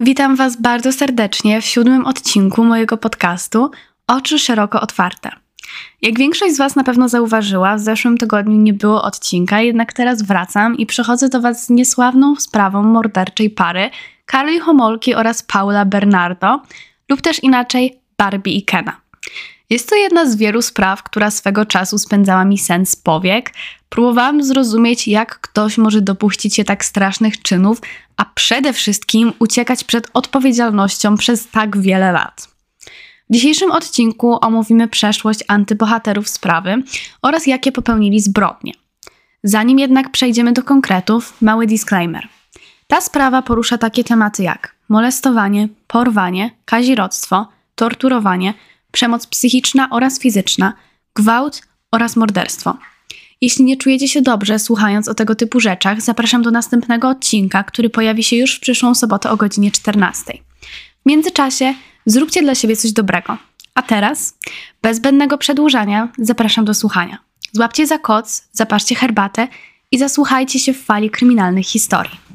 Witam Was bardzo serdecznie w siódmym odcinku mojego podcastu Oczy szeroko otwarte. Jak większość z Was na pewno zauważyła, w zeszłym tygodniu nie było odcinka, jednak teraz wracam i przychodzę do Was z niesławną sprawą morderczej pary Carly Homolki oraz Paula Bernardo, lub też inaczej Barbie i Kena. Jest to jedna z wielu spraw, która swego czasu spędzała mi sens powiek. Próbowałam zrozumieć, jak ktoś może dopuścić się tak strasznych czynów, a przede wszystkim uciekać przed odpowiedzialnością przez tak wiele lat. W dzisiejszym odcinku omówimy przeszłość antybohaterów sprawy oraz jakie popełnili zbrodnie. Zanim jednak przejdziemy do konkretów, mały disclaimer. Ta sprawa porusza takie tematy jak molestowanie, porwanie, kazirodztwo, torturowanie, przemoc psychiczna oraz fizyczna, gwałt oraz morderstwo. Jeśli nie czujecie się dobrze słuchając o tego typu rzeczach, zapraszam do następnego odcinka, który pojawi się już w przyszłą sobotę o godzinie 14. W międzyczasie zróbcie dla siebie coś dobrego. A teraz, bez zbędnego przedłużania, zapraszam do słuchania. Złapcie za koc, zapaszcie herbatę i zasłuchajcie się w fali kryminalnych historii.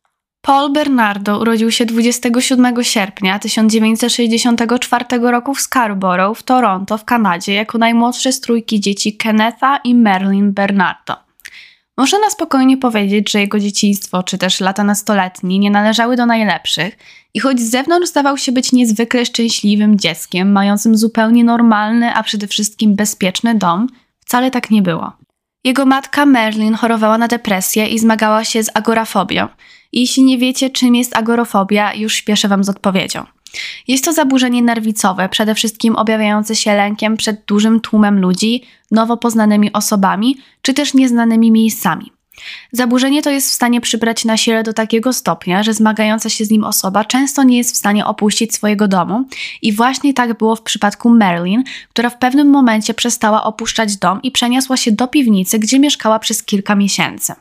Paul Bernardo urodził się 27 sierpnia 1964 roku w Scarborough w Toronto w Kanadzie jako najmłodszy z trójki dzieci Kennetha i Marilyn Bernardo. Można na spokojnie powiedzieć, że jego dzieciństwo czy też lata nastoletnie nie należały do najlepszych i choć z zewnątrz zdawał się być niezwykle szczęśliwym dzieckiem, mającym zupełnie normalny, a przede wszystkim bezpieczny dom, wcale tak nie było. Jego matka Merlin chorowała na depresję i zmagała się z agorafobią. Jeśli nie wiecie, czym jest agorofobia, już śpieszę Wam z odpowiedzią. Jest to zaburzenie nerwicowe, przede wszystkim objawiające się lękiem przed dużym tłumem ludzi, nowo poznanymi osobami czy też nieznanymi miejscami. Zaburzenie to jest w stanie przybrać na sile do takiego stopnia, że zmagająca się z nim osoba często nie jest w stanie opuścić swojego domu i właśnie tak było w przypadku Marilyn, która w pewnym momencie przestała opuszczać dom i przeniosła się do piwnicy, gdzie mieszkała przez kilka miesięcy.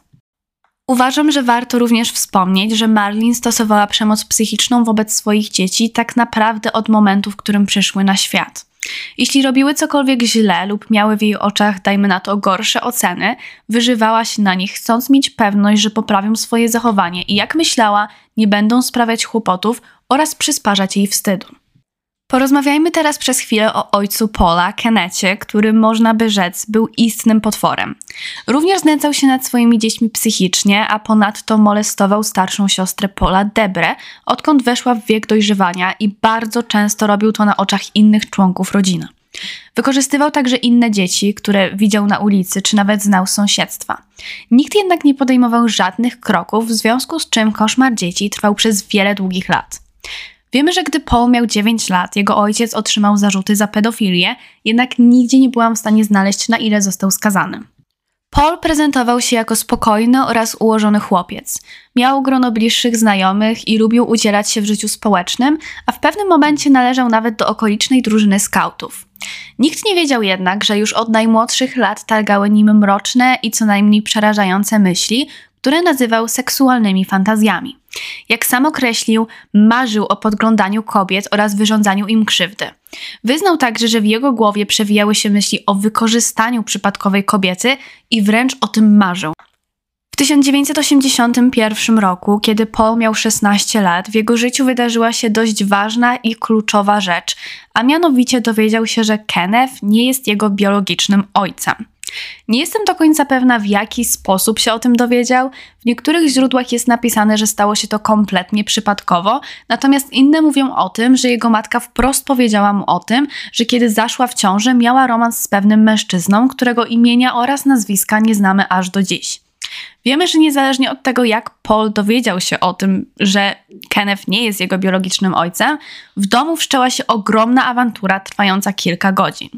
Uważam, że warto również wspomnieć, że Marlin stosowała przemoc psychiczną wobec swoich dzieci tak naprawdę od momentu, w którym przyszły na świat. Jeśli robiły cokolwiek źle lub miały w jej oczach, dajmy na to, gorsze oceny, wyżywała się na nich, chcąc mieć pewność, że poprawią swoje zachowanie i jak myślała, nie będą sprawiać kłopotów oraz przysparzać jej wstydu. Porozmawiajmy teraz przez chwilę o ojcu Paula, Kennecie, który można by rzec był istnym potworem. Również znęcał się nad swoimi dziećmi psychicznie, a ponadto molestował starszą siostrę Paula, Debre, odkąd weszła w wiek dojrzewania i bardzo często robił to na oczach innych członków rodziny. Wykorzystywał także inne dzieci, które widział na ulicy czy nawet znał z sąsiedztwa. Nikt jednak nie podejmował żadnych kroków, w związku z czym koszmar dzieci trwał przez wiele długich lat. Wiemy, że gdy Paul miał 9 lat, jego ojciec otrzymał zarzuty za pedofilię, jednak nigdzie nie byłam w stanie znaleźć, na ile został skazany. Paul prezentował się jako spokojny oraz ułożony chłopiec. Miał grono bliższych znajomych i lubił udzielać się w życiu społecznym, a w pewnym momencie należał nawet do okolicznej drużyny skautów. Nikt nie wiedział jednak, że już od najmłodszych lat targały nim mroczne i co najmniej przerażające myśli, które nazywał seksualnymi fantazjami. Jak sam określił, marzył o podglądaniu kobiet oraz wyrządzaniu im krzywdy. Wyznał także, że w jego głowie przewijały się myśli o wykorzystaniu przypadkowej kobiety i wręcz o tym marzył. W 1981 roku, kiedy Paul miał 16 lat, w jego życiu wydarzyła się dość ważna i kluczowa rzecz, a mianowicie dowiedział się, że Kenneth nie jest jego biologicznym ojcem. Nie jestem do końca pewna, w jaki sposób się o tym dowiedział. W niektórych źródłach jest napisane, że stało się to kompletnie przypadkowo, natomiast inne mówią o tym, że jego matka wprost powiedziała mu o tym, że kiedy zaszła w ciąży, miała romans z pewnym mężczyzną, którego imienia oraz nazwiska nie znamy aż do dziś. Wiemy, że niezależnie od tego, jak Paul dowiedział się o tym, że Kenneth nie jest jego biologicznym ojcem, w domu wszczęła się ogromna awantura trwająca kilka godzin.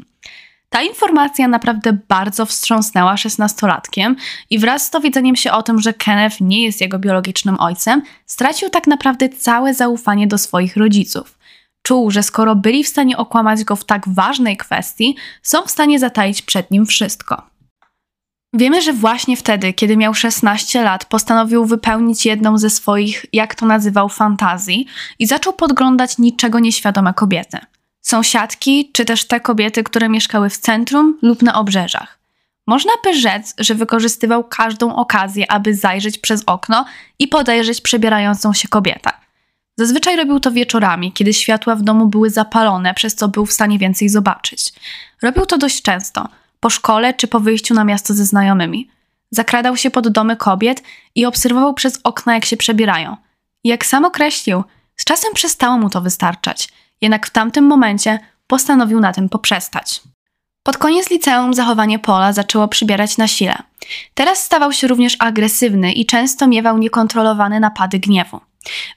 Ta informacja naprawdę bardzo wstrząsnęła szesnastolatkiem i wraz z dowiedzeniem się o tym, że Kenneth nie jest jego biologicznym ojcem, stracił tak naprawdę całe zaufanie do swoich rodziców. Czuł, że skoro byli w stanie okłamać go w tak ważnej kwestii, są w stanie zataić przed nim wszystko. Wiemy, że właśnie wtedy, kiedy miał 16 lat, postanowił wypełnić jedną ze swoich, jak to nazywał, fantazji i zaczął podglądać niczego nieświadome kobiety sąsiadki, czy też te kobiety, które mieszkały w centrum lub na obrzeżach. Można by rzec, że wykorzystywał każdą okazję, aby zajrzeć przez okno i podejrzeć przebierającą się kobietę. Zazwyczaj robił to wieczorami, kiedy światła w domu były zapalone, przez co był w stanie więcej zobaczyć. Robił to dość często, po szkole czy po wyjściu na miasto ze znajomymi. Zakradał się pod domy kobiet i obserwował przez okna, jak się przebierają. Jak sam określił, z czasem przestało mu to wystarczać, jednak w tamtym momencie postanowił na tym poprzestać. Pod koniec liceum zachowanie Pola zaczęło przybierać na sile. Teraz stawał się również agresywny i często miewał niekontrolowane napady gniewu.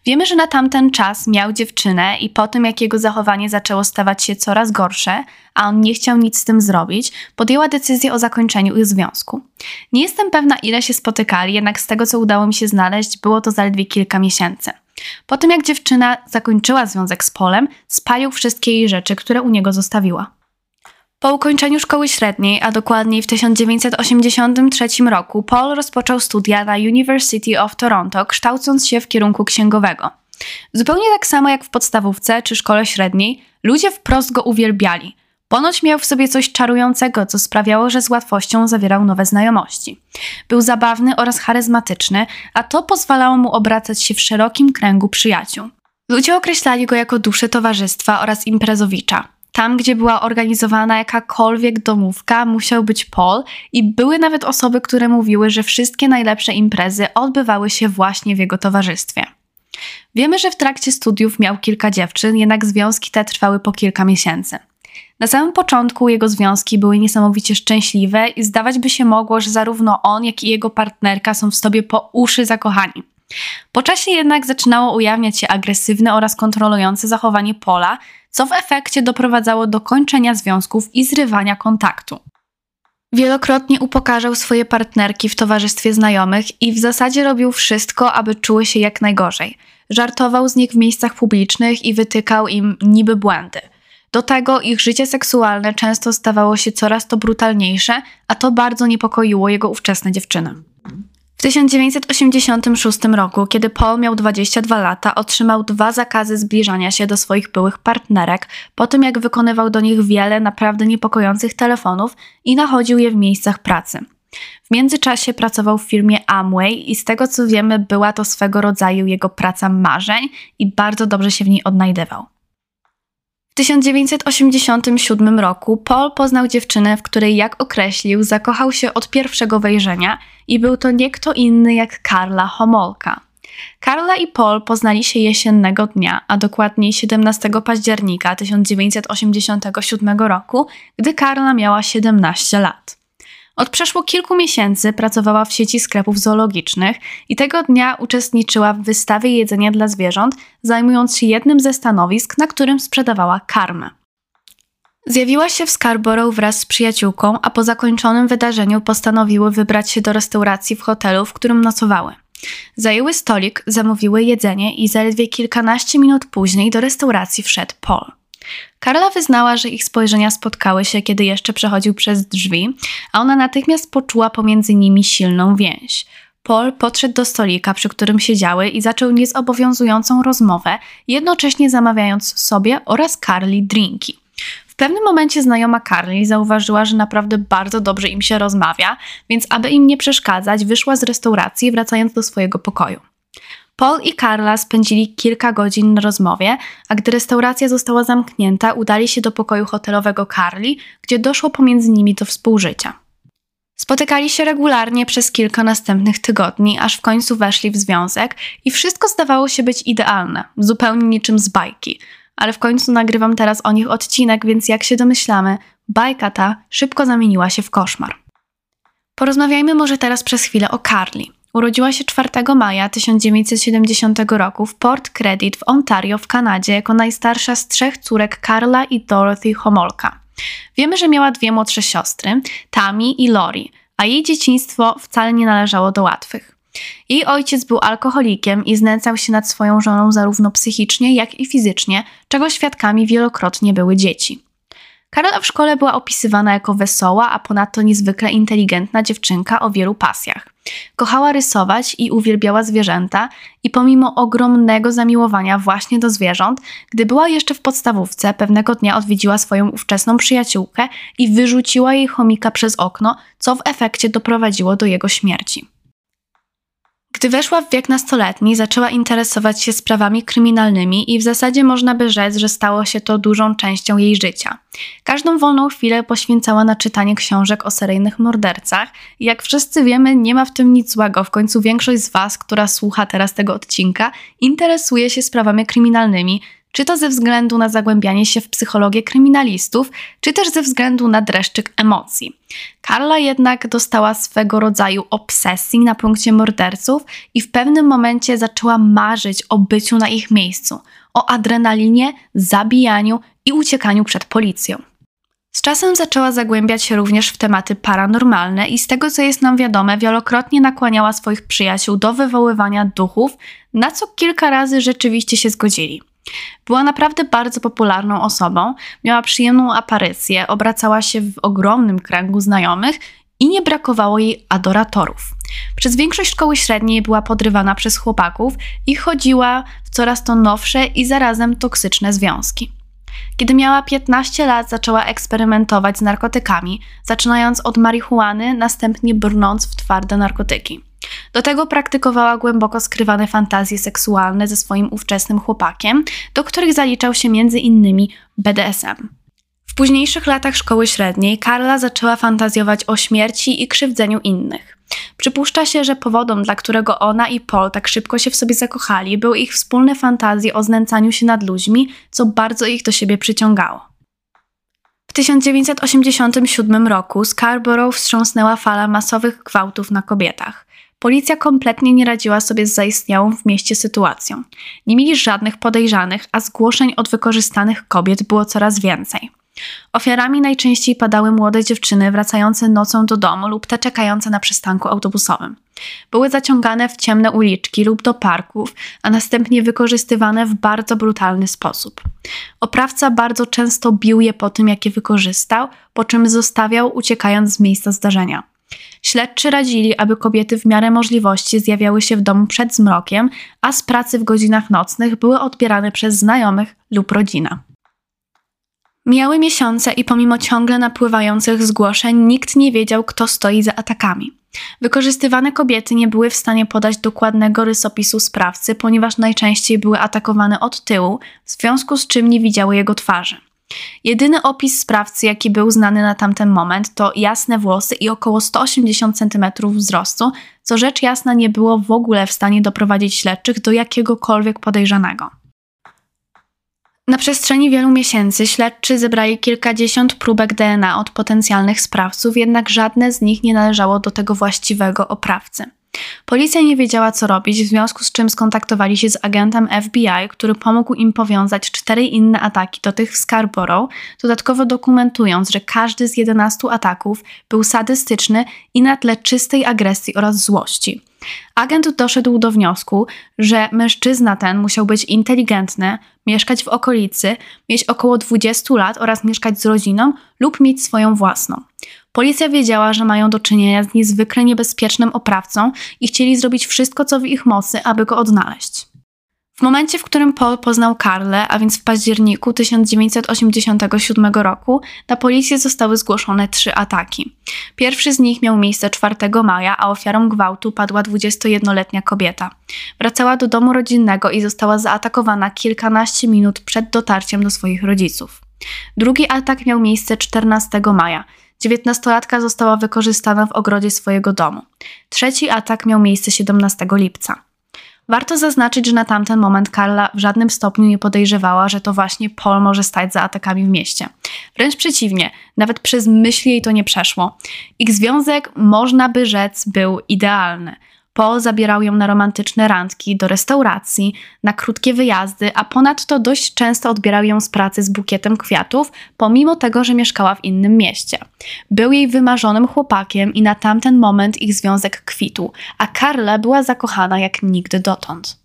Wiemy, że na tamten czas miał dziewczynę i po tym, jak jego zachowanie zaczęło stawać się coraz gorsze, a on nie chciał nic z tym zrobić, podjęła decyzję o zakończeniu ich związku. Nie jestem pewna, ile się spotykali, jednak z tego, co udało mi się znaleźć, było to zaledwie kilka miesięcy. Po tym, jak dziewczyna zakończyła związek z Polem, spalił wszystkie jej rzeczy, które u niego zostawiła. Po ukończeniu szkoły średniej, a dokładniej w 1983 roku, Paul rozpoczął studia na University of Toronto, kształcąc się w kierunku księgowego. Zupełnie tak samo jak w podstawówce czy szkole średniej, ludzie wprost go uwielbiali. Ponoć miał w sobie coś czarującego, co sprawiało, że z łatwością zawierał nowe znajomości. Był zabawny oraz charyzmatyczny, a to pozwalało mu obracać się w szerokim kręgu przyjaciół. Ludzie określali go jako duszę towarzystwa oraz imprezowicza. Tam, gdzie była organizowana jakakolwiek domówka, musiał być Paul i były nawet osoby, które mówiły, że wszystkie najlepsze imprezy odbywały się właśnie w jego towarzystwie. Wiemy, że w trakcie studiów miał kilka dziewczyn, jednak związki te trwały po kilka miesięcy. Na samym początku jego związki były niesamowicie szczęśliwe i zdawać by się mogło, że zarówno on, jak i jego partnerka są w sobie po uszy zakochani. Po czasie jednak zaczynało ujawniać się agresywne oraz kontrolujące zachowanie Pola, co w efekcie doprowadzało do kończenia związków i zrywania kontaktu. Wielokrotnie upokarzał swoje partnerki w towarzystwie znajomych i w zasadzie robił wszystko, aby czuły się jak najgorzej. Żartował z nich w miejscach publicznych i wytykał im niby błędy. Do tego ich życie seksualne często stawało się coraz to brutalniejsze, a to bardzo niepokoiło jego ówczesne dziewczyny. W 1986 roku, kiedy Paul miał 22 lata, otrzymał dwa zakazy zbliżania się do swoich byłych partnerek, po tym jak wykonywał do nich wiele naprawdę niepokojących telefonów i nachodził je w miejscach pracy. W międzyczasie pracował w firmie Amway i z tego co wiemy, była to swego rodzaju jego praca marzeń i bardzo dobrze się w niej odnajdywał. 1987 roku Paul poznał dziewczynę, w której, jak określił, zakochał się od pierwszego wejrzenia i był to nie kto inny jak Karla Homolka. Karla i Paul poznali się jesiennego dnia, a dokładniej 17 października 1987 roku, gdy Karla miała 17 lat. Od przeszło kilku miesięcy pracowała w sieci sklepów zoologicznych i tego dnia uczestniczyła w wystawie jedzenia dla zwierząt, zajmując się jednym ze stanowisk, na którym sprzedawała karmę. Zjawiła się w Scarborough wraz z przyjaciółką, a po zakończonym wydarzeniu postanowiły wybrać się do restauracji w hotelu, w którym nocowały. Zajęły stolik, zamówiły jedzenie i zaledwie kilkanaście minut później do restauracji wszedł Paul. Karla wyznała, że ich spojrzenia spotkały się, kiedy jeszcze przechodził przez drzwi, a ona natychmiast poczuła pomiędzy nimi silną więź. Paul podszedł do stolika, przy którym siedziały i zaczął niezobowiązującą rozmowę, jednocześnie zamawiając sobie oraz Carly drinki. W pewnym momencie znajoma Carly zauważyła, że naprawdę bardzo dobrze im się rozmawia, więc aby im nie przeszkadzać, wyszła z restauracji, wracając do swojego pokoju. Paul i Carla spędzili kilka godzin na rozmowie, a gdy restauracja została zamknięta, udali się do pokoju hotelowego Carly, gdzie doszło pomiędzy nimi do współżycia. Spotykali się regularnie przez kilka następnych tygodni, aż w końcu weszli w związek i wszystko zdawało się być idealne, zupełnie niczym z bajki. Ale w końcu nagrywam teraz o nich odcinek, więc jak się domyślamy, bajka ta szybko zamieniła się w koszmar. Porozmawiajmy może teraz przez chwilę o Carly. Urodziła się 4 maja 1970 roku w Port Credit w Ontario w Kanadzie jako najstarsza z trzech córek Karla i Dorothy Homolka. Wiemy, że miała dwie młodsze siostry, Tami i Lori, a jej dzieciństwo wcale nie należało do łatwych. Jej ojciec był alkoholikiem i znęcał się nad swoją żoną zarówno psychicznie, jak i fizycznie, czego świadkami wielokrotnie były dzieci. Karola w szkole była opisywana jako wesoła, a ponadto niezwykle inteligentna dziewczynka o wielu pasjach. Kochała rysować i uwielbiała zwierzęta, i pomimo ogromnego zamiłowania właśnie do zwierząt, gdy była jeszcze w podstawówce, pewnego dnia odwiedziła swoją ówczesną przyjaciółkę i wyrzuciła jej chomika przez okno, co w efekcie doprowadziło do jego śmierci. Gdy weszła w wiek nastoletni, zaczęła interesować się sprawami kryminalnymi i w zasadzie można by rzec, że stało się to dużą częścią jej życia. Każdą wolną chwilę poświęcała na czytanie książek o seryjnych mordercach jak wszyscy wiemy, nie ma w tym nic złego. W końcu większość z Was, która słucha teraz tego odcinka, interesuje się sprawami kryminalnymi, czy to ze względu na zagłębianie się w psychologię kryminalistów, czy też ze względu na dreszczyk emocji. Karla jednak dostała swego rodzaju obsesji na punkcie morderców i w pewnym momencie zaczęła marzyć o byciu na ich miejscu, o adrenalinie, zabijaniu i uciekaniu przed policją. Z czasem zaczęła zagłębiać się również w tematy paranormalne i z tego co jest nam wiadome, wielokrotnie nakłaniała swoich przyjaciół do wywoływania duchów, na co kilka razy rzeczywiście się zgodzili. Była naprawdę bardzo popularną osobą, miała przyjemną aparycję, obracała się w ogromnym kręgu znajomych i nie brakowało jej adoratorów. Przez większość szkoły średniej była podrywana przez chłopaków i chodziła w coraz to nowsze i zarazem toksyczne związki. Kiedy miała 15 lat, zaczęła eksperymentować z narkotykami, zaczynając od marihuany, następnie brnąc w twarde narkotyki. Do tego praktykowała głęboko skrywane fantazje seksualne ze swoim ówczesnym chłopakiem, do których zaliczał się m.in. BDSM. W późniejszych latach szkoły średniej Karla zaczęła fantazjować o śmierci i krzywdzeniu innych. Przypuszcza się, że powodem, dla którego ona i Paul tak szybko się w sobie zakochali, były ich wspólne fantazje o znęcaniu się nad ludźmi, co bardzo ich do siebie przyciągało. W 1987 roku Scarborough wstrząsnęła fala masowych gwałtów na kobietach. Policja kompletnie nie radziła sobie z zaistniałą w mieście sytuacją. Nie mieli żadnych podejrzanych, a zgłoszeń od wykorzystanych kobiet było coraz więcej. Ofiarami najczęściej padały młode dziewczyny wracające nocą do domu lub te czekające na przystanku autobusowym. Były zaciągane w ciemne uliczki lub do parków, a następnie wykorzystywane w bardzo brutalny sposób. Oprawca bardzo często bił je po tym, jak je wykorzystał, po czym zostawiał, uciekając z miejsca zdarzenia. Śledczy radzili, aby kobiety w miarę możliwości zjawiały się w domu przed zmrokiem, a z pracy w godzinach nocnych były odbierane przez znajomych lub rodzinę. Miały miesiące i pomimo ciągle napływających zgłoszeń nikt nie wiedział, kto stoi za atakami. Wykorzystywane kobiety nie były w stanie podać dokładnego rysopisu sprawcy, ponieważ najczęściej były atakowane od tyłu, w związku z czym nie widziały jego twarzy. Jedyny opis sprawcy, jaki był znany na tamten moment, to jasne włosy i około 180 cm wzrostu, co rzecz jasna nie było w ogóle w stanie doprowadzić śledczych do jakiegokolwiek podejrzanego. Na przestrzeni wielu miesięcy śledczy zebrali kilkadziesiąt próbek DNA od potencjalnych sprawców, jednak żadne z nich nie należało do tego właściwego oprawcy. Policja nie wiedziała, co robić, w związku z czym skontaktowali się z agentem FBI, który pomógł im powiązać cztery inne ataki do tych w Scarborough, dodatkowo dokumentując, że każdy z 11 ataków był sadystyczny i na tle czystej agresji oraz złości. Agent doszedł do wniosku, że mężczyzna ten musiał być inteligentny, mieszkać w okolicy, mieć około 20 lat oraz mieszkać z rodziną lub mieć swoją własną. Policja wiedziała, że mają do czynienia z niezwykle niebezpiecznym oprawcą i chcieli zrobić wszystko, co w ich mocy, aby go odnaleźć. W momencie, w którym Paul poznał Karlę, a więc w październiku 1987 roku, na policję zostały zgłoszone trzy ataki. Pierwszy z nich miał miejsce 4 maja, a ofiarą gwałtu padła 21-letnia kobieta. Wracała do domu rodzinnego i została zaatakowana kilkanaście minut przed dotarciem do swoich rodziców. Drugi atak miał miejsce 14 maja. Dziewiętnastolatka została wykorzystana w ogrodzie swojego domu. Trzeci atak miał miejsce 17 lipca. Warto zaznaczyć, że na tamten moment Karla w żadnym stopniu nie podejrzewała, że to właśnie Paul może stać za atakami w mieście. Wręcz przeciwnie, nawet przez myśl jej to nie przeszło. Ich związek, można by rzec, był idealny. Paul zabierał ją na romantyczne randki, do restauracji, na krótkie wyjazdy, a ponadto dość często odbierał ją z pracy z bukietem kwiatów, pomimo tego, że mieszkała w innym mieście. Był jej wymarzonym chłopakiem i na tamten moment ich związek kwitł, a Karla była zakochana jak nigdy dotąd.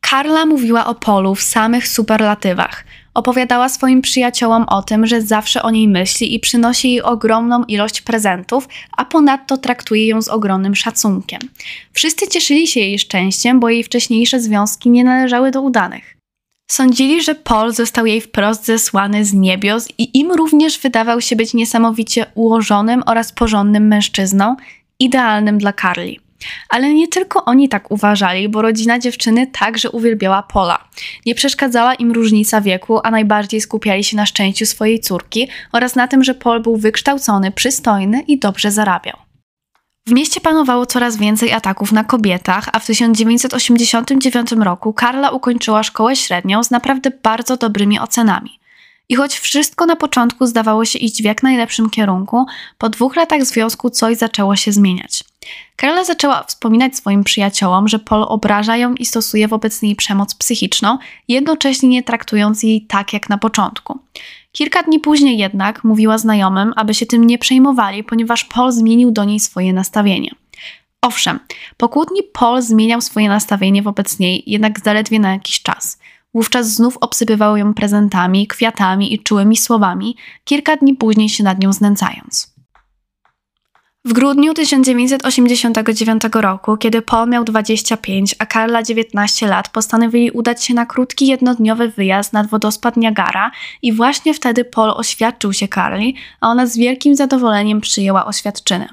Karla mówiła o Polu w samych superlatywach. Opowiadała swoim przyjaciołom o tym, że zawsze o niej myśli i przynosi jej ogromną ilość prezentów, a ponadto traktuje ją z ogromnym szacunkiem. Wszyscy cieszyli się jej szczęściem, bo jej wcześniejsze związki nie należały do udanych. Sądzili, że Paul został jej wprost zesłany z niebios i im również wydawał się być niesamowicie ułożonym oraz porządnym mężczyzną, idealnym dla Carly. Ale nie tylko oni tak uważali, bo rodzina dziewczyny także uwielbiała Pola. Nie przeszkadzała im różnica wieku, a najbardziej skupiali się na szczęściu swojej córki oraz na tym, że Paul był wykształcony, przystojny i dobrze zarabiał. W mieście panowało coraz więcej ataków na kobietach, a w 1989 roku Karla ukończyła szkołę średnią z naprawdę bardzo dobrymi ocenami. I choć wszystko na początku zdawało się iść w jak najlepszym kierunku, po dwóch latach związku coś zaczęło się zmieniać. Karla zaczęła wspominać swoim przyjaciołom, że Paul obraża ją i stosuje wobec niej przemoc psychiczną, jednocześnie nie traktując jej tak jak na początku. Kilka dni później jednak mówiła znajomym, aby się tym nie przejmowali, ponieważ Paul zmienił do niej swoje nastawienie. Owszem, po kłótni Paul zmieniał swoje nastawienie wobec niej, jednak zaledwie na jakiś czas. Wówczas znów obsypywał ją prezentami, kwiatami i czułymi słowami, kilka dni później się nad nią znęcając. W grudniu 1989 roku, kiedy Paul miał 25, a Karla 19 lat, postanowili udać się na krótki jednodniowy wyjazd nad wodospad Niagara i właśnie wtedy Paul oświadczył się Carly, a ona z wielkim zadowoleniem przyjęła oświadczynę.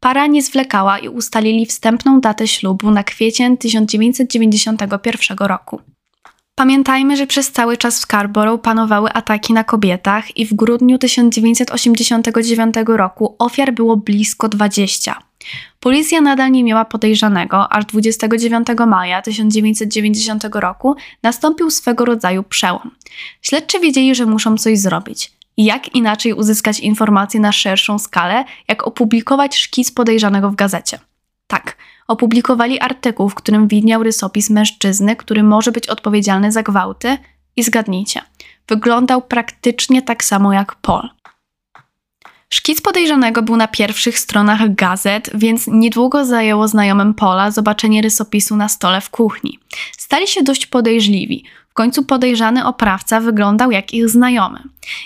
Para nie zwlekała i ustalili wstępną datę ślubu na kwiecień 1991 roku. Pamiętajmy, że przez cały czas w Scarborough panowały ataki na kobietach i w grudniu 1989 roku ofiar było blisko 20. Policja nadal nie miała podejrzanego, aż 29 maja 1990 roku nastąpił swego rodzaju przełom. Śledczy wiedzieli, że muszą coś zrobić. Jak inaczej uzyskać informacje na szerszą skalę, jak opublikować szkic podejrzanego w gazecie? Tak, opublikowali artykuł, w którym widniał rysopis mężczyzny, który może być odpowiedzialny za gwałty i zgadnijcie, wyglądał praktycznie tak samo jak Paul. Szkic podejrzanego był na pierwszych stronach gazet, więc niedługo zajęło znajomym Pola zobaczenie rysopisu na stole w kuchni. Stali się dość podejrzliwi końcu podejrzany oprawca wyglądał jak ich znajomy.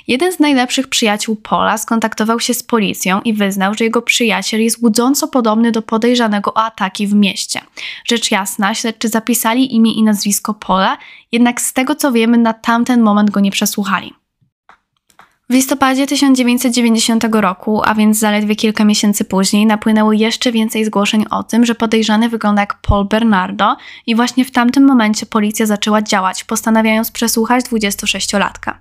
Jeden z najlepszych przyjaciół Pola skontaktował się z policją i wyznał, że jego przyjaciel jest łudząco podobny do podejrzanego o ataki w mieście. Rzecz jasna, śledczy zapisali imię i nazwisko Pola, jednak z tego co wiemy, na tamten moment go nie przesłuchali. W listopadzie 1990 roku, a więc zaledwie kilka miesięcy później, napłynęło jeszcze więcej zgłoszeń o tym, że podejrzany wygląda jak Paul Bernardo i właśnie w tamtym momencie policja zaczęła działać, postanawiając przesłuchać 26-latka.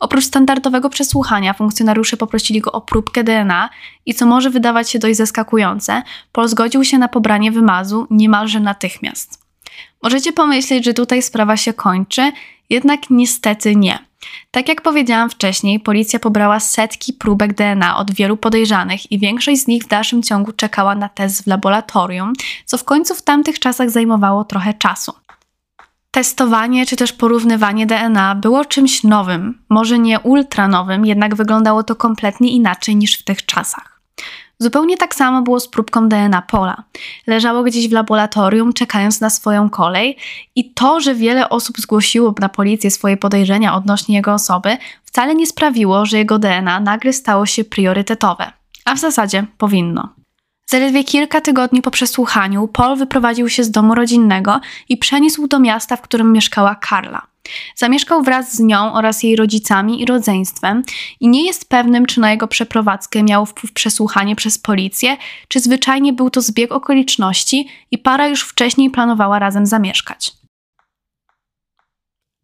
Oprócz standardowego przesłuchania, funkcjonariusze poprosili go o próbkę DNA i co może wydawać się dość zaskakujące, Paul zgodził się na pobranie wymazu niemalże natychmiast. Możecie pomyśleć, że tutaj sprawa się kończy, jednak niestety nie. Tak jak powiedziałam wcześniej, policja pobrała setki próbek DNA od wielu podejrzanych i większość z nich w dalszym ciągu czekała na test w laboratorium, co w końcu w tamtych czasach zajmowało trochę czasu. Testowanie czy też porównywanie DNA było czymś nowym, może nie ultra nowym, jednak wyglądało to kompletnie inaczej niż w tych czasach. Zupełnie tak samo było z próbką DNA Pola. Leżało gdzieś w laboratorium, czekając na swoją kolej, i to, że wiele osób zgłosiło na policję swoje podejrzenia odnośnie jego osoby, wcale nie sprawiło, że jego DNA nagle stało się priorytetowe. A w zasadzie powinno. Zaledwie kilka tygodni po przesłuchaniu Paul wyprowadził się z domu rodzinnego i przeniósł do miasta, w którym mieszkała Karla. Zamieszkał wraz z nią oraz jej rodzicami i rodzeństwem i nie jest pewnym, czy na jego przeprowadzkę miało wpływ przesłuchanie przez policję, czy zwyczajnie był to zbieg okoliczności i para już wcześniej planowała razem zamieszkać.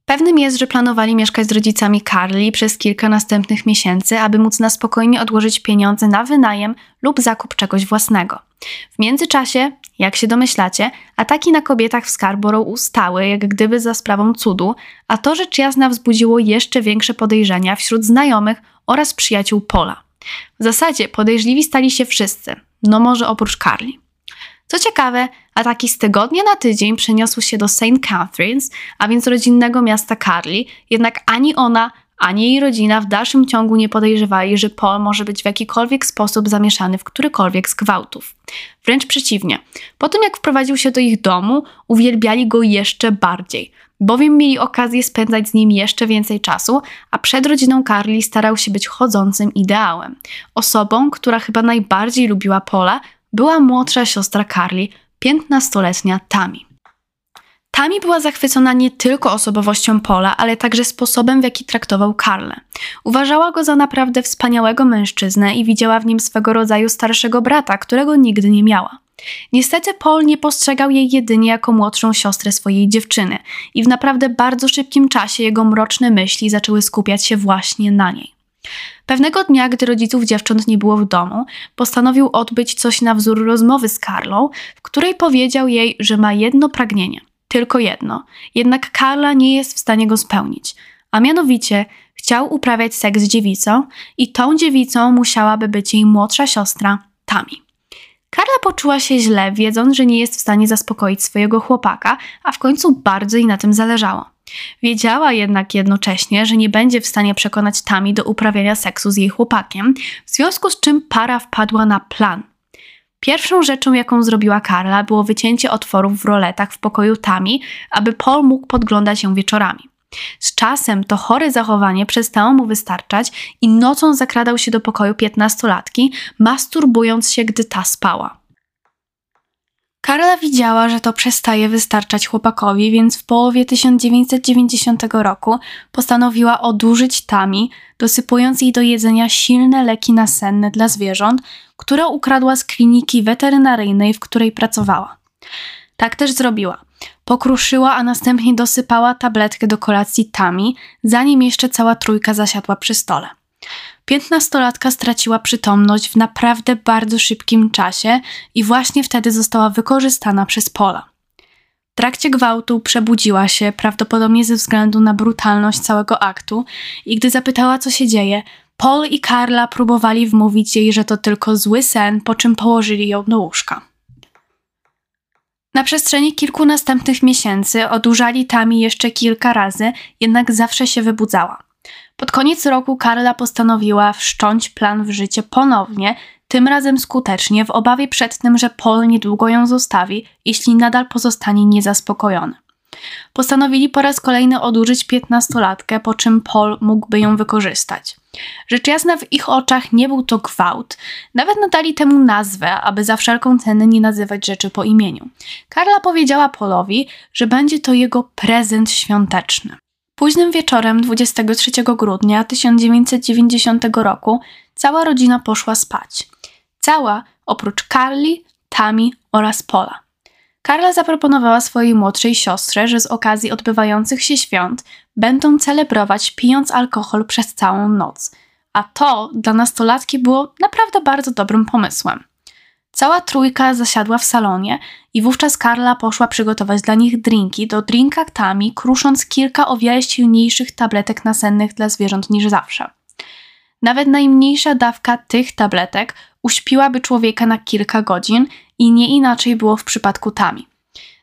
Pewnym jest, że planowali mieszkać z rodzicami Carly przez kilka następnych miesięcy, aby móc na spokojnie odłożyć pieniądze na wynajem lub zakup czegoś własnego. W międzyczasie, jak się domyślacie, ataki na kobietach w Scarborough ustały, jak gdyby za sprawą cudu, a to rzecz jasna wzbudziło jeszcze większe podejrzenia wśród znajomych oraz przyjaciół Pola. W zasadzie podejrzliwi stali się wszyscy, no może oprócz Carly. Co ciekawe, ataki z tygodnia na tydzień przeniosły się do St. Catharines, a więc rodzinnego miasta Carly, jednak ani ona, ani jej rodzina w dalszym ciągu nie podejrzewali, że Paul może być w jakikolwiek sposób zamieszany w którykolwiek z gwałtów. Wręcz przeciwnie. Po tym jak wprowadził się do ich domu, uwielbiali go jeszcze bardziej, bowiem mieli okazję spędzać z nim jeszcze więcej czasu, a przed rodziną Carly starał się być chodzącym ideałem. Osobą, która chyba najbardziej lubiła Paula, była młodsza siostra Carly, piętnastoletnia Tami. Tami była zachwycona nie tylko osobowością Pola, ale także sposobem, w jaki traktował Karlę. Uważała go za naprawdę wspaniałego mężczyznę i widziała w nim swego rodzaju starszego brata, którego nigdy nie miała. Niestety Paul nie postrzegał jej jedynie jako młodszą siostrę swojej dziewczyny i w naprawdę bardzo szybkim czasie jego mroczne myśli zaczęły skupiać się właśnie na niej. Pewnego dnia, gdy rodziców dziewcząt nie było w domu, postanowił odbyć coś na wzór rozmowy z Karlą, w której powiedział jej, że ma jedno pragnienie, tylko jedno. Jednak Karla nie jest w stanie go spełnić, a mianowicie chciał uprawiać seks z dziewicą i tą dziewicą musiałaby być jej młodsza siostra Tami. Karla poczuła się źle, wiedząc, że nie jest w stanie zaspokoić swojego chłopaka, a w końcu bardzo jej na tym zależało. Wiedziała jednak jednocześnie, że nie będzie w stanie przekonać Tami do uprawiania seksu z jej chłopakiem, w związku z czym para wpadła na plan. Pierwszą rzeczą, jaką zrobiła Karla, było wycięcie otworów w roletach w pokoju Tami, aby Paul mógł podglądać ją wieczorami. Z czasem to chore zachowanie przestało mu wystarczać i nocą zakradał się do pokoju piętnastolatki, masturbując się, gdy ta spała. Karla widziała, że to przestaje wystarczać chłopakowi, więc w połowie 1990 roku postanowiła odurzyć Tami, dosypując jej do jedzenia silne leki nasenne dla zwierząt, które ukradła z kliniki weterynaryjnej, w której pracowała. Tak też zrobiła. Pokruszyła, a następnie dosypała tabletkę do kolacji Tami, zanim jeszcze cała trójka zasiadła przy stole. Piętnastolatka straciła przytomność w naprawdę bardzo szybkim czasie i właśnie wtedy została wykorzystana przez Pola. W trakcie gwałtu przebudziła się, prawdopodobnie ze względu na brutalność całego aktu, i gdy zapytała, co się dzieje, Paul i Karla próbowali wmówić jej, że to tylko zły sen, po czym położyli ją do łóżka. Na przestrzeni kilku następnych miesięcy odurzali Tami jeszcze kilka razy, jednak zawsze się wybudzała. Pod koniec roku Karla postanowiła wszcząć plan w życie ponownie, tym razem skutecznie, w obawie przed tym, że Paul niedługo ją zostawi, jeśli nadal pozostanie niezaspokojony. Postanowili po raz kolejny odurzyć piętnastolatkę, po czym Paul mógłby ją wykorzystać. Rzecz jasna w ich oczach nie był to gwałt, nawet nadali temu nazwę, aby za wszelką cenę nie nazywać rzeczy po imieniu. Karla powiedziała Paulowi, że będzie to jego prezent świąteczny. Późnym wieczorem 23 grudnia 1990 roku cała rodzina poszła spać. Cała oprócz Carly, Tami oraz Pola. Karla zaproponowała swojej młodszej siostrze, że z okazji odbywających się świąt będą celebrować pijąc alkohol przez całą noc. A to dla nastolatki było naprawdę bardzo dobrym pomysłem. Cała trójka zasiadła w salonie i wówczas Karla poszła przygotować dla nich drinki do drinkaktami, krusząc kilka o wiele silniejszych tabletek nasennych dla zwierząt niż zawsze. Nawet najmniejsza dawka tych tabletek uśpiłaby człowieka na kilka godzin i nie inaczej było w przypadku Tami.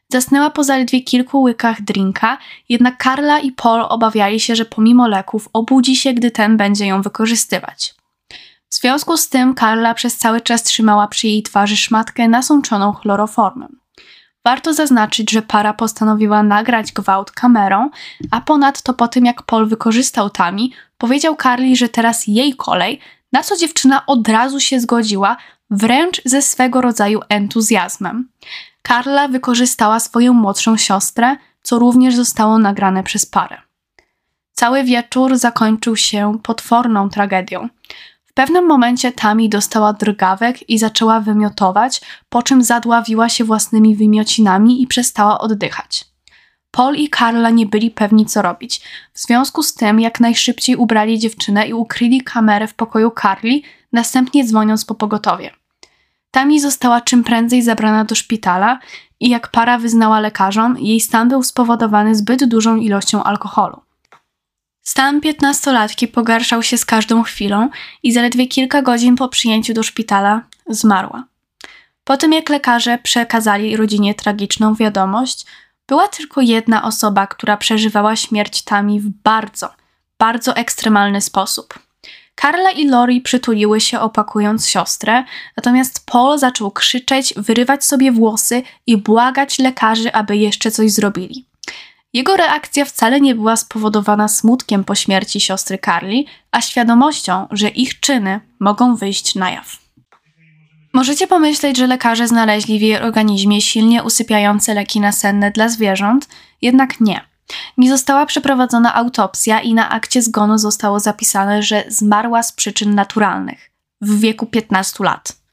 Zasnęła po zaledwie kilku łykach drinka, jednak Karla i Paul obawiali się, że pomimo leków obudzi się, gdy ten będzie ją wykorzystywać. W związku z tym Karla przez cały czas trzymała przy jej twarzy szmatkę nasączoną chloroformem. Warto zaznaczyć, że para postanowiła nagrać gwałt kamerą, a ponadto po tym jak Paul wykorzystał Tami, powiedział Karli, że teraz jej kolej, na co dziewczyna od razu się zgodziła, wręcz ze swego rodzaju entuzjazmem. Karla wykorzystała swoją młodszą siostrę, co również zostało nagrane przez parę. Cały wieczór zakończył się potworną tragedią pewnym momencie Tami dostała drgawek i zaczęła wymiotować, po czym zadławiła się własnymi wymiocinami i przestała oddychać. Paul i Karla nie byli pewni, co robić. W związku z tym, jak najszybciej ubrali dziewczynę i ukryli kamerę w pokoju Carly, następnie dzwoniąc po pogotowie. Tami została czym prędzej zabrana do szpitala i jak para wyznała lekarzom, jej stan był spowodowany zbyt dużą ilością alkoholu. Stan piętnastolatki pogarszał się z każdą chwilą i zaledwie kilka godzin po przyjęciu do szpitala zmarła. Po tym jak lekarze przekazali rodzinie tragiczną wiadomość, była tylko jedna osoba, która przeżywała śmierć Tami w bardzo, bardzo ekstremalny sposób. Karla i Lori przytuliły się opakując siostrę, natomiast Paul zaczął krzyczeć, wyrywać sobie włosy i błagać lekarzy, aby jeszcze coś zrobili. Jego reakcja wcale nie była spowodowana smutkiem po śmierci siostry Carly, a świadomością, że ich czyny mogą wyjść na jaw. Możecie pomyśleć, że lekarze znaleźli w jej organizmie silnie usypiające leki nasenne dla zwierząt, jednak nie. Nie została przeprowadzona autopsja i na akcie zgonu zostało zapisane, że zmarła z przyczyn naturalnych w wieku 15 lat.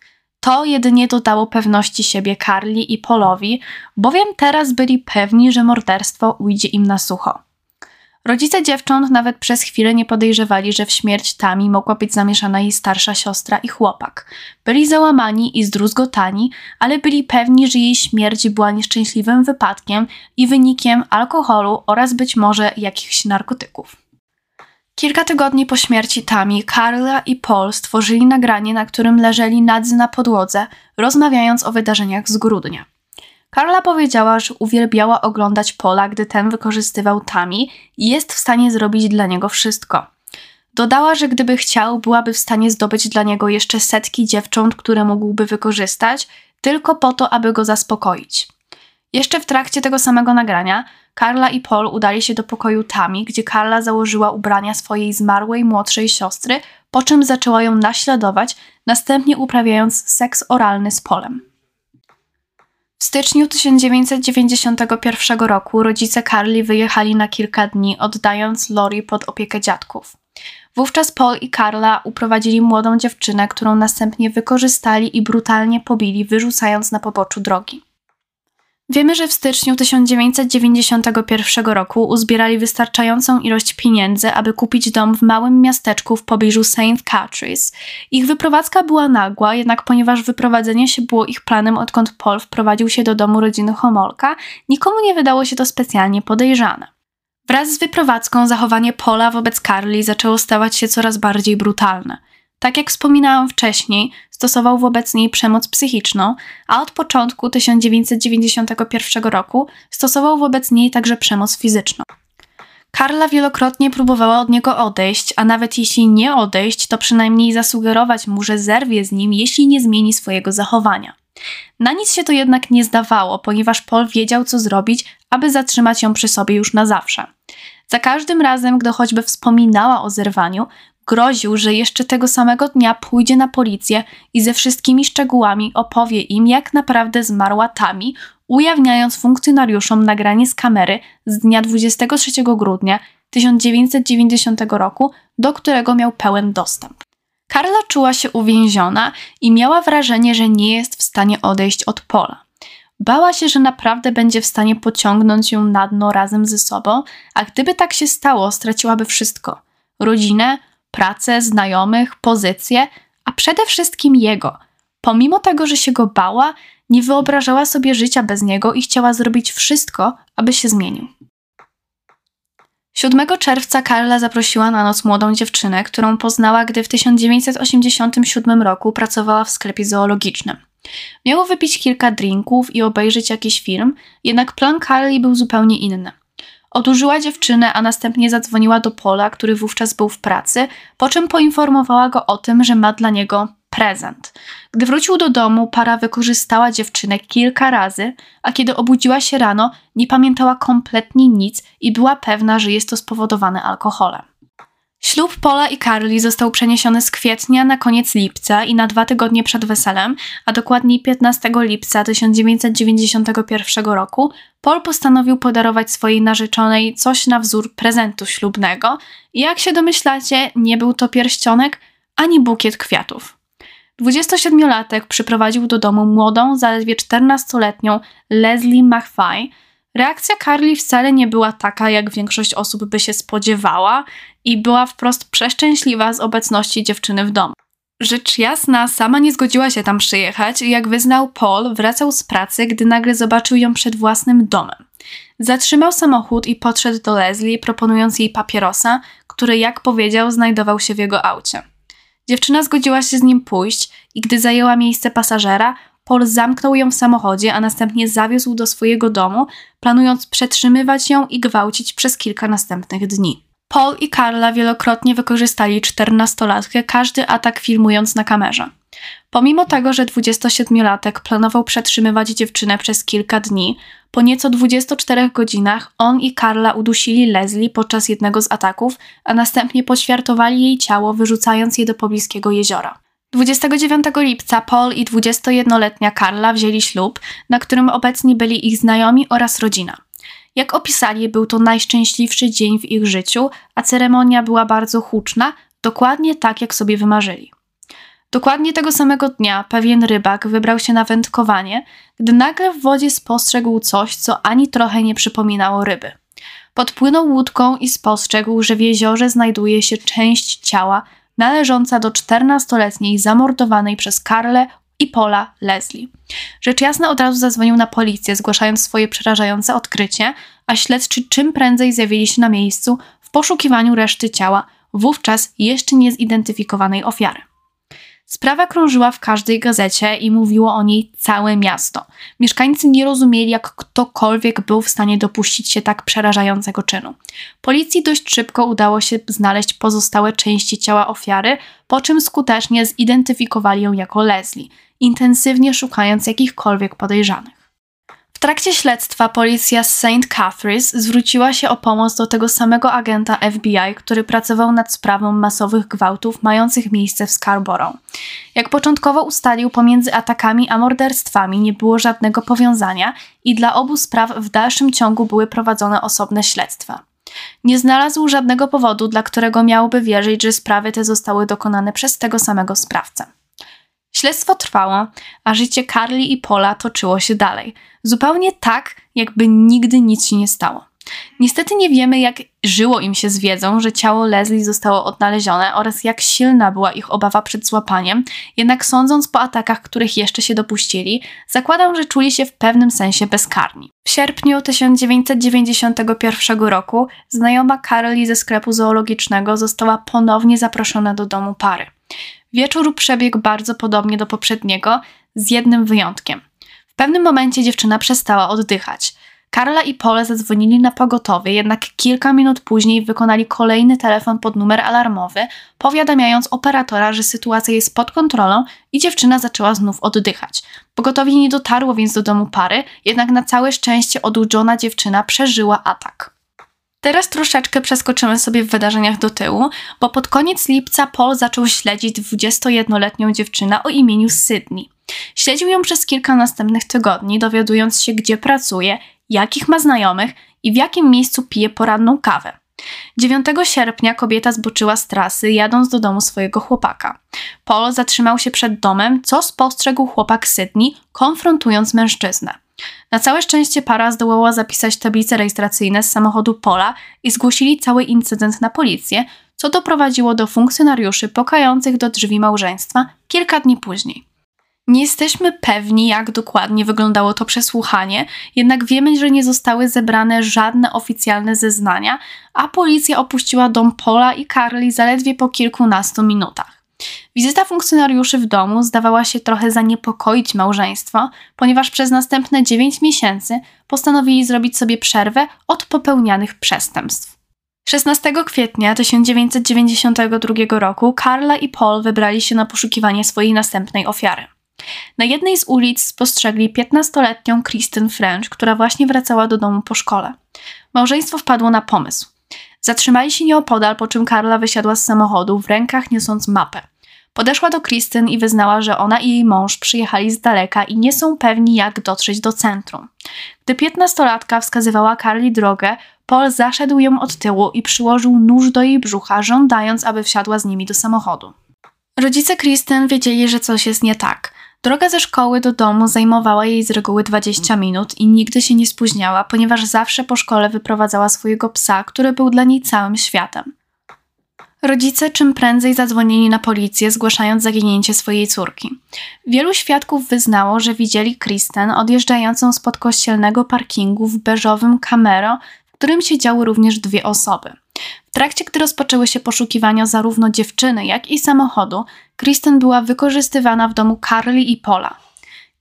To jedynie dodało pewności siebie Carly i Polowi, bowiem teraz byli pewni, że morderstwo ujdzie im na sucho. Rodzice dziewcząt nawet przez chwilę nie podejrzewali, że w śmierć Tami mogła być zamieszana jej starsza siostra i chłopak. Byli załamani i zdruzgotani, ale byli pewni, że jej śmierć była nieszczęśliwym wypadkiem i wynikiem alkoholu oraz być może jakichś narkotyków. Kilka tygodni po śmierci Tami, Carla i Paul stworzyli nagranie, na którym leżeli nadzy na podłodze, rozmawiając o wydarzeniach z grudnia. Carla powiedziała, że uwielbiała oglądać Pola, gdy ten wykorzystywał Tami i jest w stanie zrobić dla niego wszystko. Dodała, że gdyby chciał, byłaby w stanie zdobyć dla niego jeszcze setki dziewcząt, które mógłby wykorzystać, tylko po to, aby go zaspokoić. Jeszcze w trakcie tego samego nagrania Carla i Paul udali się do pokoju Tami, gdzie Carla założyła ubrania swojej zmarłej młodszej siostry, po czym zaczęła ją naśladować, następnie uprawiając seks oralny z Polem. W styczniu 1991 roku rodzice Carly wyjechali na kilka dni, oddając Lori pod opiekę dziadków. Wówczas Paul i Carla uprowadzili młodą dziewczynę, którą następnie wykorzystali i brutalnie pobili, wyrzucając na poboczu drogi. Wiemy, że w styczniu 1991 roku uzbierali wystarczającą ilość pieniędzy, aby kupić dom w małym miasteczku w pobliżu St. Catharines. Ich wyprowadzka była nagła, jednak ponieważ wyprowadzenie się było ich planem odkąd Paul wprowadził się do domu rodziny Homolka, nikomu nie wydało się to specjalnie podejrzane. Wraz z wyprowadzką zachowanie Paula wobec Carly zaczęło stawać się coraz bardziej brutalne. Tak jak wspominałam wcześniej, stosował wobec niej przemoc psychiczną, a od początku 1991 roku stosował wobec niej także przemoc fizyczną. Karla wielokrotnie próbowała od niego odejść, a nawet jeśli nie odejść, to przynajmniej zasugerować mu, że zerwie z nim, jeśli nie zmieni swojego zachowania. Na nic się to jednak nie zdawało, ponieważ Paul wiedział, co zrobić, aby zatrzymać ją przy sobie już na zawsze. Za każdym razem, gdy choćby wspominała o zerwaniu, groził, że jeszcze tego samego dnia pójdzie na policję i ze wszystkimi szczegółami opowie im, jak naprawdę zmarła Tami, ujawniając funkcjonariuszom nagranie z kamery z dnia 23 grudnia 1990 roku, do którego miał pełen dostęp. Karla czuła się uwięziona i miała wrażenie, że nie jest w stanie odejść od pola. Bała się, że naprawdę będzie w stanie pociągnąć ją na dno razem ze sobą, a gdyby tak się stało, straciłaby wszystko: rodzinę, pracę, znajomych, pozycję, a przede wszystkim jego. Pomimo tego, że się go bała, nie wyobrażała sobie życia bez niego i chciała zrobić wszystko, aby się zmienił. 7 czerwca Karla zaprosiła na noc młodą dziewczynę, którą poznała, gdy w 1987 roku pracowała w sklepie zoologicznym. Miało wypić kilka drinków i obejrzeć jakiś film, jednak plan Carly był zupełnie inny. Odurzyła dziewczynę, a następnie zadzwoniła do Pola, który wówczas był w pracy, po czym poinformowała go o tym, że ma dla niego prezent. Gdy wrócił do domu, para wykorzystała dziewczynę kilka razy, a kiedy obudziła się rano, nie pamiętała kompletnie nic i była pewna, że jest to spowodowane alkoholem. Ślub Pola i Carly został przeniesiony z kwietnia na koniec lipca i na dwa tygodnie przed weselem, a dokładniej 15 lipca 1991 roku, Paul postanowił podarować swojej narzeczonej coś na wzór prezentu ślubnego i jak się domyślacie, nie był to pierścionek ani bukiet kwiatów. 27-latek przyprowadził do domu młodą, zaledwie 14-letnią Leslie McFay, Reakcja Carly wcale nie była taka, jak większość osób by się spodziewała, i była wprost przeszczęśliwa z obecności dziewczyny w domu. Rzecz jasna, sama nie zgodziła się tam przyjechać i jak wyznał Paul, wracał z pracy, gdy nagle zobaczył ją przed własnym domem. Zatrzymał samochód i podszedł do Leslie, proponując jej papierosa, który, jak powiedział, znajdował się w jego aucie. Dziewczyna zgodziła się z nim pójść i gdy zajęła miejsce pasażera, Paul zamknął ją w samochodzie, a następnie zawiózł do swojego domu, planując przetrzymywać ją i gwałcić przez kilka następnych dni. Paul i Carla wielokrotnie wykorzystali czternastolatkę, każdy atak filmując na kamerze. Pomimo tego, że 27-latek planował przetrzymywać dziewczynę przez kilka dni, po nieco 24 godzinach on i Carla udusili Leslie podczas jednego z ataków, a następnie poćwiartowali jej ciało, wyrzucając je do pobliskiego jeziora. 29 lipca Paul i 21-letnia Carla wzięli ślub, na którym obecni byli ich znajomi oraz rodzina. Jak opisali, był to najszczęśliwszy dzień w ich życiu, a ceremonia była bardzo huczna, dokładnie tak jak sobie wymarzyli. Dokładnie tego samego dnia pewien rybak wybrał się na wędkowanie, gdy nagle w wodzie spostrzegł coś, co ani trochę nie przypominało ryby. Podpłynął łódką i spostrzegł, że w jeziorze znajduje się część ciała należąca do 14-letniej zamordowanej przez Karle i Paula Leslie. Rzecz jasna od razu zadzwonił na policję, zgłaszając swoje przerażające odkrycie, a śledczy czym prędzej zjawili się na miejscu w poszukiwaniu reszty ciała, wówczas jeszcze niezidentyfikowanej ofiary. Sprawa krążyła w każdej gazecie i mówiło o niej całe miasto. Mieszkańcy nie rozumieli, jak ktokolwiek był w stanie dopuścić się tak przerażającego czynu. Policji dość szybko udało się znaleźć pozostałe części ciała ofiary, po czym skutecznie zidentyfikowali ją jako Leslie, intensywnie szukając jakichkolwiek podejrzanych trakcie śledztwa policja z St. Catharines zwróciła się o pomoc do tego samego agenta FBI, który pracował nad sprawą masowych gwałtów mających miejsce w Scarborough. Jak początkowo ustalił, pomiędzy atakami a morderstwami nie było żadnego powiązania i dla obu spraw w dalszym ciągu były prowadzone osobne śledztwa. Nie znalazł żadnego powodu, dla którego miałby wierzyć, że sprawy te zostały dokonane przez tego samego sprawcę. Śledztwo trwało, a życie Carly i Pola toczyło się dalej. Zupełnie tak, jakby nigdy nic się nie stało. Niestety nie wiemy, jak żyło im się z wiedzą, że ciało Leslie zostało odnalezione oraz jak silna była ich obawa przed złapaniem, jednak sądząc po atakach, których jeszcze się dopuścili, zakładam, że czuli się w pewnym sensie bezkarni. W sierpniu 1991 roku znajoma Carly ze sklepu zoologicznego została ponownie zaproszona do domu pary. Wieczór przebiegł bardzo podobnie do poprzedniego, z jednym wyjątkiem. W pewnym momencie dziewczyna przestała oddychać. Karla i Pole zadzwonili na pogotowie, jednak kilka minut później wykonali kolejny telefon pod numer alarmowy, powiadamiając operatora, że sytuacja jest pod kontrolą i dziewczyna zaczęła znów oddychać. Pogotowie nie dotarło więc do domu pary, jednak na całe szczęście oduczona dziewczyna przeżyła atak. Teraz troszeczkę przeskoczymy sobie w wydarzeniach do tyłu, bo pod koniec lipca Paul zaczął śledzić 21-letnią dziewczynę o imieniu Sydney. Śledził ją przez kilka następnych tygodni, dowiadując się, gdzie pracuje, jakich ma znajomych i w jakim miejscu pije poranną kawę. 9 sierpnia kobieta zboczyła z trasy, jadąc do domu swojego chłopaka. Paul zatrzymał się przed domem, co spostrzegł chłopak Sydney, konfrontując mężczyznę. Na całe szczęście para zdołała zapisać tablice rejestracyjne z samochodu Pola i zgłosili cały incydent na policję, co doprowadziło do funkcjonariuszy pokających do drzwi małżeństwa kilka dni później. Nie jesteśmy pewni, jak dokładnie wyglądało to przesłuchanie, jednak wiemy, że nie zostały zebrane żadne oficjalne zeznania, a policja opuściła dom Pola i Carly zaledwie po kilkunastu minutach. Wizyta funkcjonariuszy w domu zdawała się trochę zaniepokoić małżeństwo, ponieważ przez następne 9 miesięcy postanowili zrobić sobie przerwę od popełnianych przestępstw. 16 kwietnia 1992 roku Carla i Paul wybrali się na poszukiwanie swojej następnej ofiary. Na jednej z ulic spostrzegli 15-letnią Kristen French, która właśnie wracała do domu po szkole. Małżeństwo wpadło na pomysł. Zatrzymali się nieopodal, po czym Karla wysiadła z samochodu, w rękach niosąc mapę. Podeszła do Krystyn i wyznała, że ona i jej mąż przyjechali z daleka i nie są pewni, jak dotrzeć do centrum. Gdy piętnastolatka wskazywała Karli drogę, Paul zaszedł ją od tyłu i przyłożył nóż do jej brzucha, żądając, aby wsiadła z nimi do samochodu. Rodzice Kristen wiedzieli, że coś jest nie tak. Droga ze szkoły do domu zajmowała jej z reguły 20 minut i nigdy się nie spóźniała, ponieważ zawsze po szkole wyprowadzała swojego psa, który był dla niej całym światem. Rodzice czym prędzej zadzwonili na policję, zgłaszając zaginięcie swojej córki. Wielu świadków wyznało, że widzieli Kristen odjeżdżającą spod kościelnego parkingu w beżowym Camaro, w którym siedziały również dwie osoby. W trakcie, gdy rozpoczęły się poszukiwania zarówno dziewczyny, jak i samochodu, Kristen była wykorzystywana w domu Carly i Pola.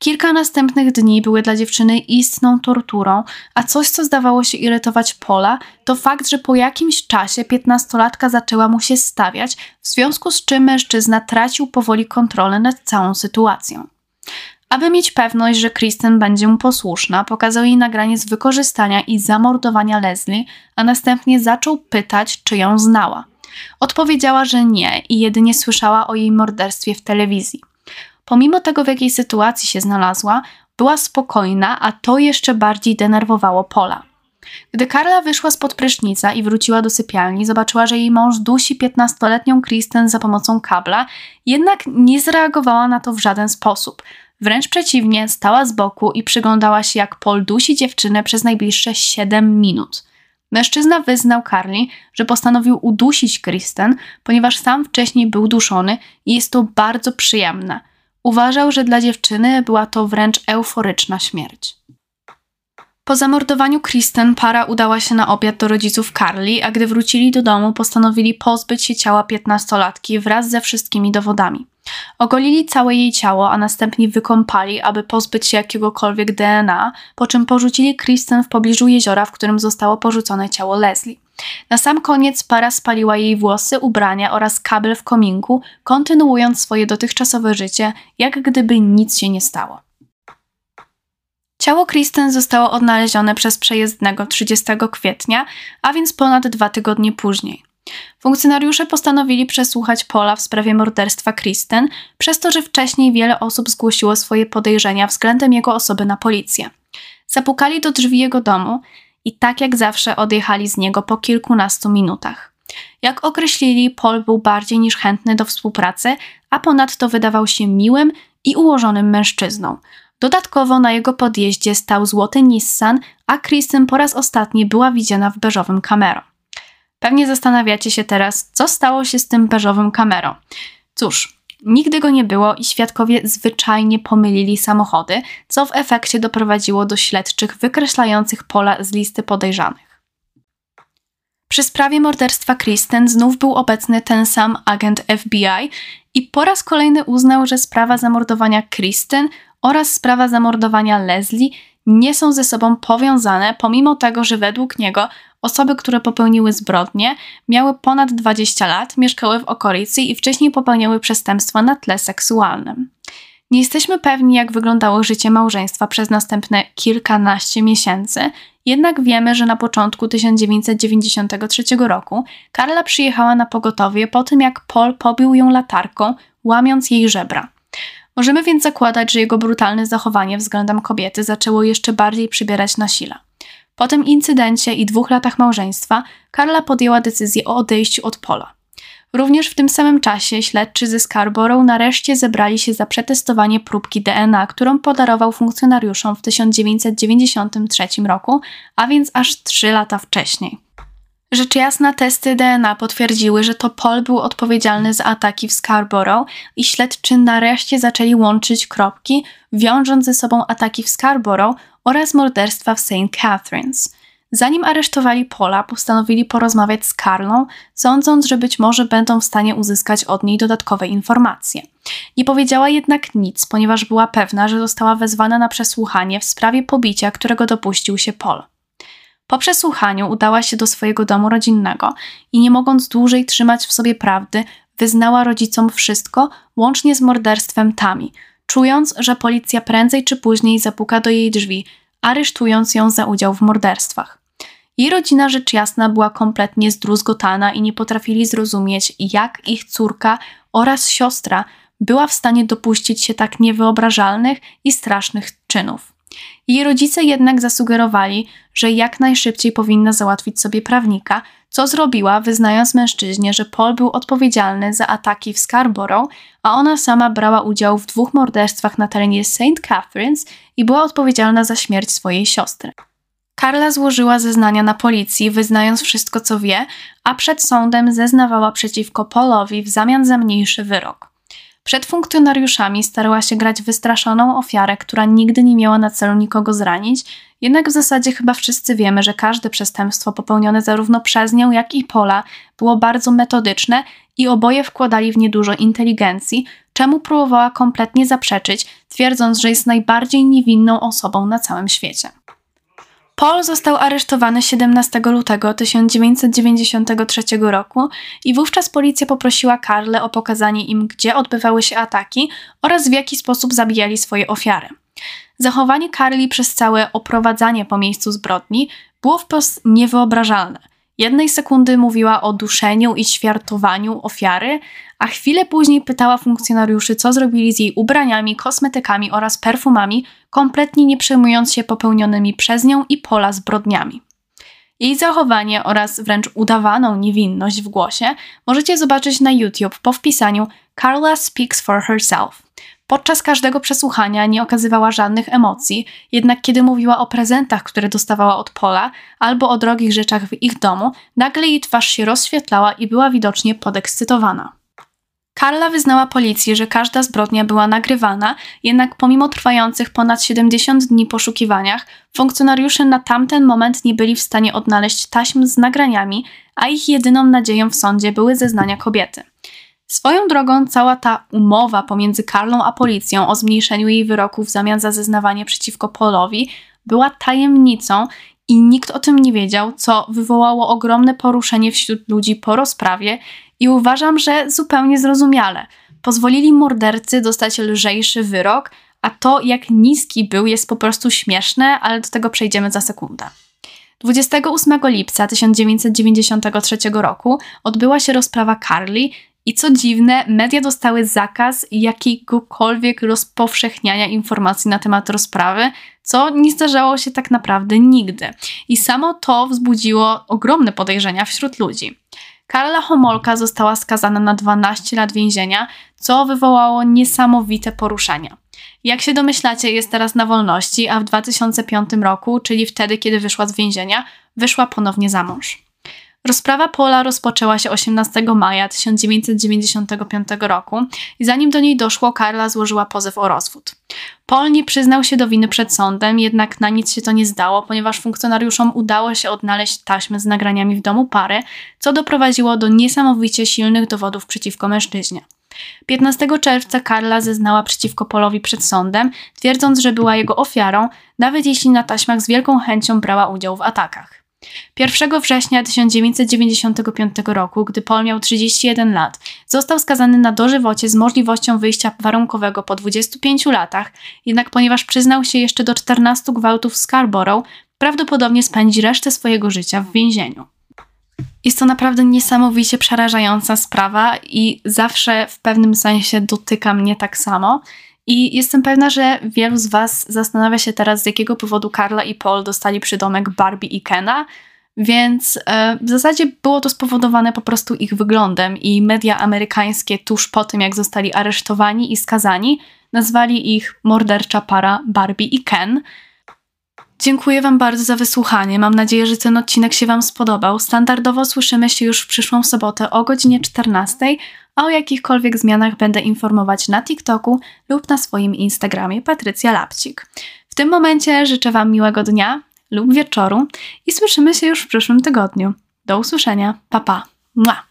Kilka następnych dni były dla dziewczyny istną torturą, a coś, co zdawało się irytować Pola, to fakt, że po jakimś czasie piętnastolatka zaczęła mu się stawiać, w związku z czym mężczyzna tracił powoli kontrolę nad całą sytuacją. Aby mieć pewność, że Kristen będzie mu posłuszna, pokazał jej nagranie z wykorzystania i zamordowania Leslie, a następnie zaczął pytać, czy ją znała. Odpowiedziała, że nie i jedynie słyszała o jej morderstwie w telewizji. Pomimo tego, w jakiej sytuacji się znalazła, była spokojna, a to jeszcze bardziej denerwowało Pola. Gdy Karla wyszła spod prysznica i wróciła do sypialni, zobaczyła, że jej mąż dusi 15-letnią Kristen za pomocą kabla, jednak nie zareagowała na to w żaden sposób. Wręcz przeciwnie, stała z boku i przyglądała się, jak Paul dusi dziewczynę przez najbliższe 7 minut. Mężczyzna wyznał Carly, że postanowił udusić Kristen, ponieważ sam wcześniej był duszony i jest to bardzo przyjemne. Uważał, że dla dziewczyny była to wręcz euforyczna śmierć. Po zamordowaniu Kristen para udała się na obiad do rodziców Carly, a gdy wrócili do domu, postanowili pozbyć się ciała piętnastolatki wraz ze wszystkimi dowodami. Ogolili całe jej ciało, a następnie wykąpali, aby pozbyć się jakiegokolwiek DNA, po czym porzucili Kristen w pobliżu jeziora, w którym zostało porzucone ciało Leslie. Na sam koniec para spaliła jej włosy, ubrania oraz kabel w kominku, kontynuując swoje dotychczasowe życie, jak gdyby nic się nie stało. Ciało Kristen zostało odnalezione przez przejezdnego 30 kwietnia, a więc ponad dwa tygodnie później. Funkcjonariusze postanowili przesłuchać Pola w sprawie morderstwa Kristen, przez to, że wcześniej wiele osób zgłosiło swoje podejrzenia względem jego osoby na policję. Zapukali do drzwi jego domu i tak jak zawsze odjechali z niego po kilkunastu minutach. Jak określili, Paul był bardziej niż chętny do współpracy, a ponadto wydawał się miłym i ułożonym mężczyzną. Dodatkowo na jego podjeździe stał złoty Nissan, a Kristen po raz ostatni była widziana w beżowym Camaro. Pewnie zastanawiacie się teraz, co stało się z tym beżowym Camaro. Cóż, nigdy go nie było i świadkowie zwyczajnie pomylili samochody, co w efekcie doprowadziło do śledczych wykreślających pola z listy podejrzanych. Przy sprawie morderstwa Kristen znów był obecny ten sam agent FBI i po raz kolejny uznał, że sprawa zamordowania Kristen oraz sprawa zamordowania Leslie nie są ze sobą powiązane, pomimo tego, że według niego osoby, które popełniły zbrodnie, miały ponad 20 lat, mieszkały w okolicy i wcześniej popełniały przestępstwa na tle seksualnym. Nie jesteśmy pewni, jak wyglądało życie małżeństwa przez następne kilkanaście miesięcy, jednak wiemy, że na początku 1993 roku Karla przyjechała na pogotowie po tym, jak Paul pobił ją latarką, łamiąc jej żebra. Możemy więc zakładać, że jego brutalne zachowanie względem kobiety zaczęło jeszcze bardziej przybierać na sile. Po tym incydencie i dwóch latach małżeństwa Karla podjęła decyzję o odejściu od Pola. Również w tym samym czasie śledczy ze Scarborough nareszcie zebrali się za przetestowanie próbki DNA, którą podarował funkcjonariuszom w 1993 roku, a więc aż trzy lata wcześniej. Rzecz jasna, testy DNA potwierdziły, że to Paul był odpowiedzialny za ataki w Scarborough i śledczy nareszcie zaczęli łączyć kropki, wiążąc ze sobą ataki w Scarborough oraz morderstwa w St. Catharines. Zanim aresztowali Paula, postanowili porozmawiać z Karlą, sądząc, że być może będą w stanie uzyskać od niej dodatkowe informacje. Nie powiedziała jednak nic, ponieważ była pewna, że została wezwana na przesłuchanie w sprawie pobicia, którego dopuścił się Paul. Po przesłuchaniu udała się do swojego domu rodzinnego i nie mogąc dłużej trzymać w sobie prawdy, wyznała rodzicom wszystko, łącznie z morderstwem Tami, czując, że policja prędzej czy później zapuka do jej drzwi, aresztując ją za udział w morderstwach. Jej rodzina rzecz jasna była kompletnie zdruzgotana i nie potrafili zrozumieć, jak ich córka oraz siostra była w stanie dopuścić się tak niewyobrażalnych i strasznych czynów. Jej rodzice jednak zasugerowali, że jak najszybciej powinna załatwić sobie prawnika, co zrobiła, wyznając mężczyźnie, że Paul był odpowiedzialny za ataki w Scarborough, a ona sama brała udział w dwóch morderstwach na terenie St. Catharines i była odpowiedzialna za śmierć swojej siostry. Karla złożyła zeznania na policji, wyznając wszystko, co wie, a przed sądem zeznawała przeciwko Paulowi w zamian za mniejszy wyrok. Przed funkcjonariuszami starała się grać wystraszoną ofiarę, która nigdy nie miała na celu nikogo zranić, jednak w zasadzie chyba wszyscy wiemy, że każde przestępstwo popełnione zarówno przez nią, jak i Pola było bardzo metodyczne i oboje wkładali w nie dużo inteligencji, czemu próbowała kompletnie zaprzeczyć, twierdząc, że jest najbardziej niewinną osobą na całym świecie. Paul został aresztowany 17 lutego 1993 roku i wówczas policja poprosiła Karle o pokazanie im, gdzie odbywały się ataki oraz w jaki sposób zabijali swoje ofiary. Zachowanie Carly przez całe oprowadzanie po miejscu zbrodni było wprost niewyobrażalne. Jednej sekundy mówiła o duszeniu i ćwiartowaniu ofiary, a chwilę później pytała funkcjonariuszy, co zrobili z jej ubraniami, kosmetykami oraz perfumami, kompletnie nie przejmując się popełnionymi przez nią i Pola zbrodniami. Jej zachowanie oraz wręcz udawaną niewinność w głosie możecie zobaczyć na YouTube po wpisaniu Carla Speaks for Herself. Podczas każdego przesłuchania nie okazywała żadnych emocji, jednak kiedy mówiła o prezentach, które dostawała od Pola, albo o drogich rzeczach w ich domu, nagle jej twarz się rozświetlała i była widocznie podekscytowana. Karla wyznała policji, że każda zbrodnia była nagrywana, jednak pomimo trwających ponad 70 dni poszukiwaniach, funkcjonariusze na tamten moment nie byli w stanie odnaleźć taśm z nagraniami, a ich jedyną nadzieją w sądzie były zeznania kobiety. Swoją drogą cała ta umowa pomiędzy Karlą a policją o zmniejszeniu jej wyroku w zamian za zeznawanie przeciwko Polowi była tajemnicą i nikt o tym nie wiedział, co wywołało ogromne poruszenie wśród ludzi po rozprawie i uważam, że zupełnie zrozumiale. Pozwolili mordercy dostać lżejszy wyrok, a to jak niski był jest po prostu śmieszne, ale do tego przejdziemy za sekundę. 28 lipca 1993 roku odbyła się rozprawa Carly i co dziwne, media dostały zakaz jakiegokolwiek rozpowszechniania informacji na temat rozprawy, co nie zdarzało się tak naprawdę nigdy. I samo to wzbudziło ogromne podejrzenia wśród ludzi. Karla Homolka została skazana na 12 lat więzienia, co wywołało niesamowite poruszenia. Jak się domyślacie, jest teraz na wolności, a w 2005 roku, czyli wtedy, kiedy wyszła z więzienia, wyszła ponownie za mąż. Rozprawa Pola rozpoczęła się 18 maja 1995 roku i zanim do niej doszło, Karla złożyła pozew o rozwód. Paul nie przyznał się do winy przed sądem, jednak na nic się to nie zdało, ponieważ funkcjonariuszom udało się odnaleźć taśmy z nagraniami w domu pary, co doprowadziło do niesamowicie silnych dowodów przeciwko mężczyźnie. 15 czerwca Karla zeznała przeciwko Polowi przed sądem, twierdząc, że była jego ofiarą, nawet jeśli na taśmach z wielką chęcią brała udział w atakach. 1 września 1995 roku, gdy Paul miał 31 lat, został skazany na dożywocie z możliwością wyjścia warunkowego po 25 latach, jednak ponieważ przyznał się jeszcze do 14 gwałtów w Scarborough, prawdopodobnie spędzi resztę swojego życia w więzieniu. Jest to naprawdę niesamowicie przerażająca sprawa i zawsze w pewnym sensie dotyka mnie tak samo. I jestem pewna, że wielu z Was zastanawia się teraz, z jakiego powodu Karla i Paul dostali przydomek Barbie i Kena, więc e, w zasadzie było to spowodowane po prostu ich wyglądem i media amerykańskie tuż po tym, jak zostali aresztowani i skazani, nazwali ich mordercza para Barbie i Ken. Dziękuję Wam bardzo za wysłuchanie. Mam nadzieję, że ten odcinek się Wam spodobał. Standardowo słyszymy się już w przyszłą sobotę o godzinie 14, a o jakichkolwiek zmianach będę informować na TikToku lub na swoim Instagramie Patrycja Lapcik. W tym momencie życzę Wam miłego dnia lub wieczoru i słyszymy się już w przyszłym tygodniu. Do usłyszenia. Pa pa. Mua.